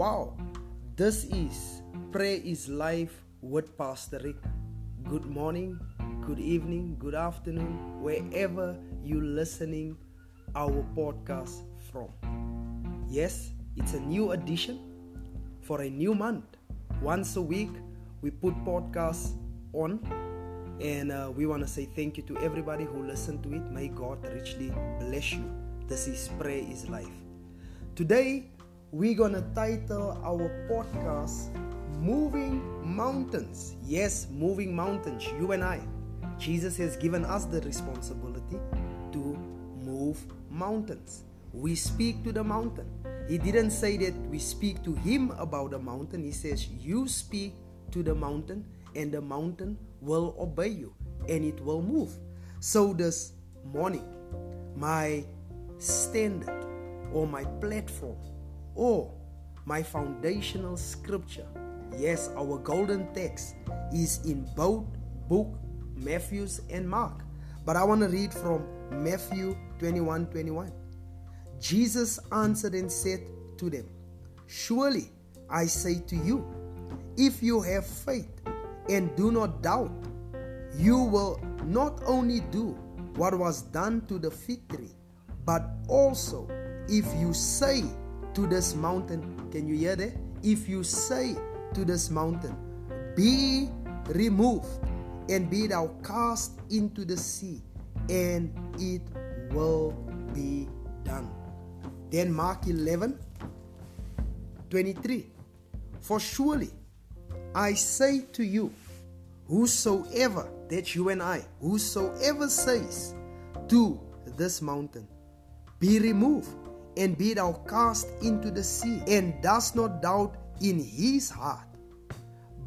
Wow, this is Prayer is Life with Pastor Rick. Good morning, good evening, good afternoon, wherever you're listening our podcast from. Yes, it's a new edition for a new month. Once a week, we put podcasts on, and uh, we want to say thank you to everybody who listened to it. May God richly bless you. This is Prayer is Life. Today, we're gonna title our podcast Moving Mountains. Yes, moving mountains, you and I. Jesus has given us the responsibility to move mountains. We speak to the mountain. He didn't say that we speak to him about the mountain. He says, You speak to the mountain, and the mountain will obey you and it will move. So, this morning, my standard or my platform or my foundational scripture. Yes, our golden text is in both book Matthews and Mark. But I want to read from Matthew 21 21. Jesus answered and said to them, Surely I say to you, if you have faith and do not doubt, you will not only do what was done to the fig tree, but also if you say to this mountain. Can you hear that? If you say to this mountain, Be removed and be thou cast into the sea, and it will be done. Then Mark 11 23. For surely I say to you, whosoever, that you and I, whosoever says to this mountain, be removed and be thou cast into the sea, and does not doubt in his heart,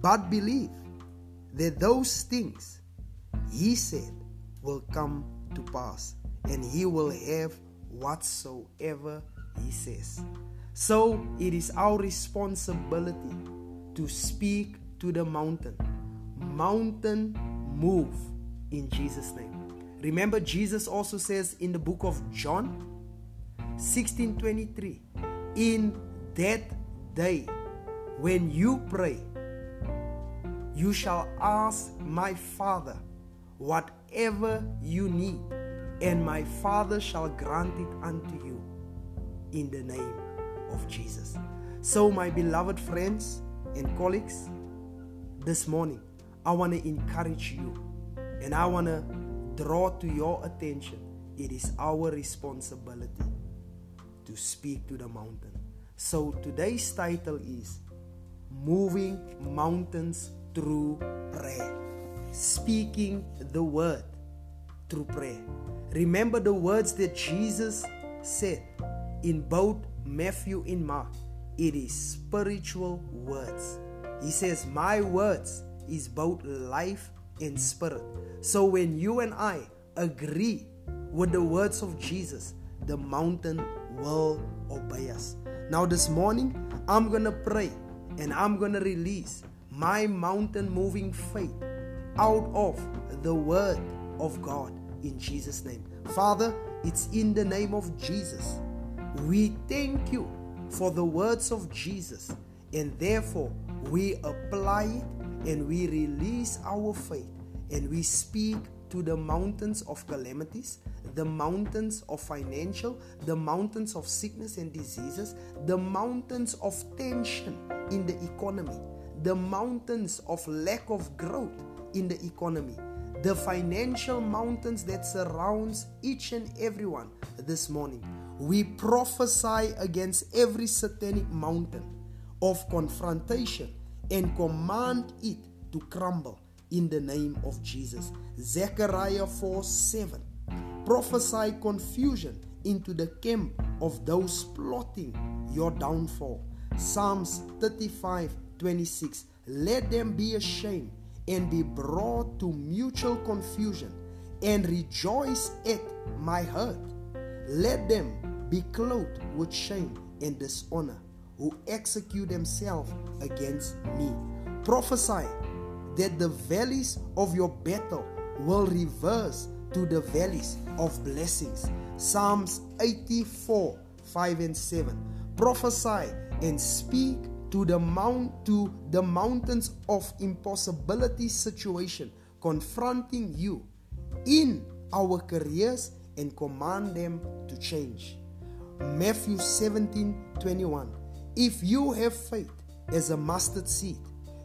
but believe that those things he said will come to pass, and he will have whatsoever he says. So it is our responsibility to speak to the mountain. Mountain, move in Jesus' name. Remember, Jesus also says in the book of John, 1623 in that day when you pray you shall ask my father whatever you need and my father shall grant it unto you in the name of Jesus. So my beloved friends and colleagues this morning I want to encourage you and I want to draw to your attention it is our responsibility to speak to the mountain. So today's title is Moving Mountains Through Prayer. Speaking the word through prayer. Remember the words that Jesus said in both Matthew and Mark. It is spiritual words. He says, My words is both life and spirit. So when you and I agree with the words of Jesus, the mountain will obey us. Now, this morning, I'm going to pray and I'm going to release my mountain moving faith out of the word of God in Jesus' name. Father, it's in the name of Jesus. We thank you for the words of Jesus, and therefore we apply it and we release our faith and we speak to the mountains of calamities, the mountains of financial, the mountains of sickness and diseases, the mountains of tension in the economy, the mountains of lack of growth in the economy, the financial mountains that surrounds each and everyone this morning. We prophesy against every satanic mountain of confrontation and command it to crumble in the name of Jesus. Zechariah 4 7. Prophesy confusion into the camp of those plotting your downfall. Psalms 35 26. Let them be ashamed and be brought to mutual confusion and rejoice at my hurt. Let them be clothed with shame and dishonor who execute themselves against me. Prophesy that the valleys of your battle will reverse to the valleys of blessings. Psalms 84 5 and 7. Prophesy and speak to the mount to the mountains of impossibility situation confronting you in our careers and command them to change. Matthew 17 21. If you have faith as a mustard seed,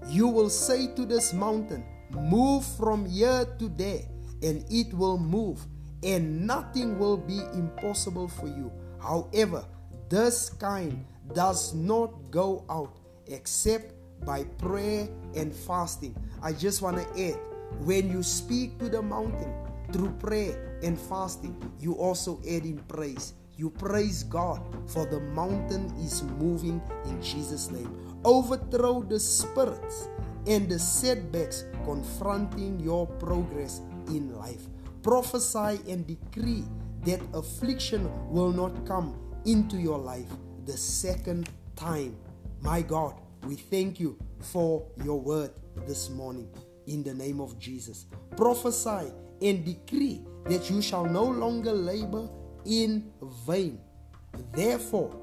you will say to this mountain, Move from here to there, and it will move, and nothing will be impossible for you. However, this kind does not go out except by prayer and fasting. I just want to add when you speak to the mountain through prayer and fasting, you also add in praise. You praise God for the mountain is moving in Jesus' name. Overthrow the spirits and the setbacks confronting your progress in life. Prophesy and decree that affliction will not come into your life the second time. My God, we thank you for your word this morning in the name of Jesus. Prophesy and decree that you shall no longer labor in vain. Therefore,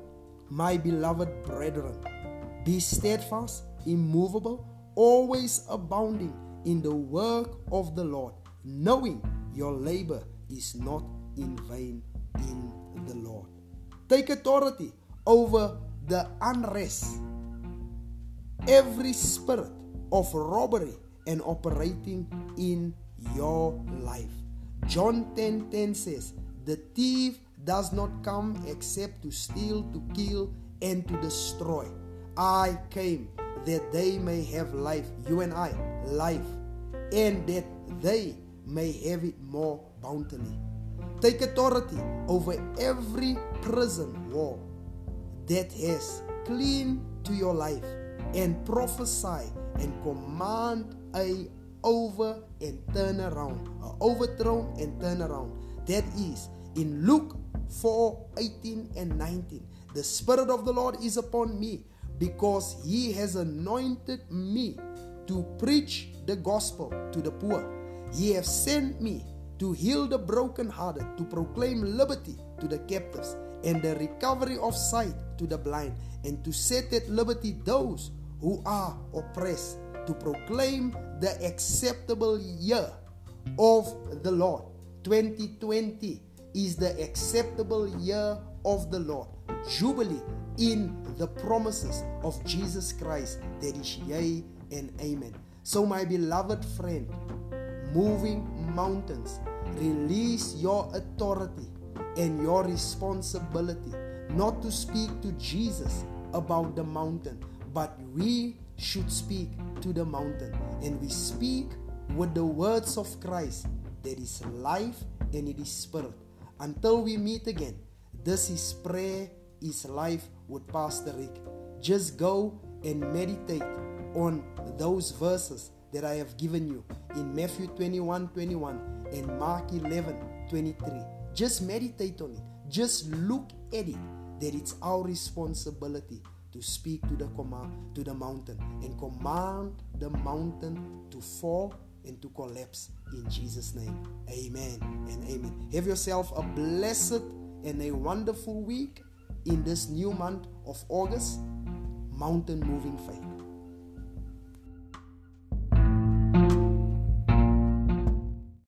my beloved brethren, be steadfast, immovable, always abounding in the work of the Lord, knowing your labor is not in vain in the Lord. Take authority over the unrest, every spirit of robbery and operating in your life. John 10 10 says, The thief does not come except to steal, to kill, and to destroy. I came that they may have life, you and I, life, and that they may have it more bountifully. Take authority over every prison wall that has clean to your life and prophesy and command a over and turn around, a overthrown and turn around. That is in Luke 4 18 and 19. The Spirit of the Lord is upon me because He has anointed me to preach the gospel to the poor. He has sent me to heal the brokenhearted, to proclaim liberty to the captives, and the recovery of sight to the blind, and to set at liberty those who are oppressed, to proclaim the acceptable year of the Lord. 2020 is the acceptable year of the Lord. Jubilee in the promises of Jesus Christ that is yea and amen. So, my beloved friend, moving mountains, release your authority and your responsibility not to speak to Jesus about the mountain, but we should speak to the mountain. And we speak with the words of Christ that is life and it is spirit. Until we meet again, this is prayer, is life with Pastor Rick. Just go and meditate on those verses that I have given you in Matthew 21 21 and Mark 11 23. Just meditate on it. Just look at it. That it's our responsibility to speak to the command to the mountain and command the mountain to fall and to collapse in Jesus name. Amen and amen. Have yourself a blessed and a wonderful week in this new month of August. Mountain moving faith.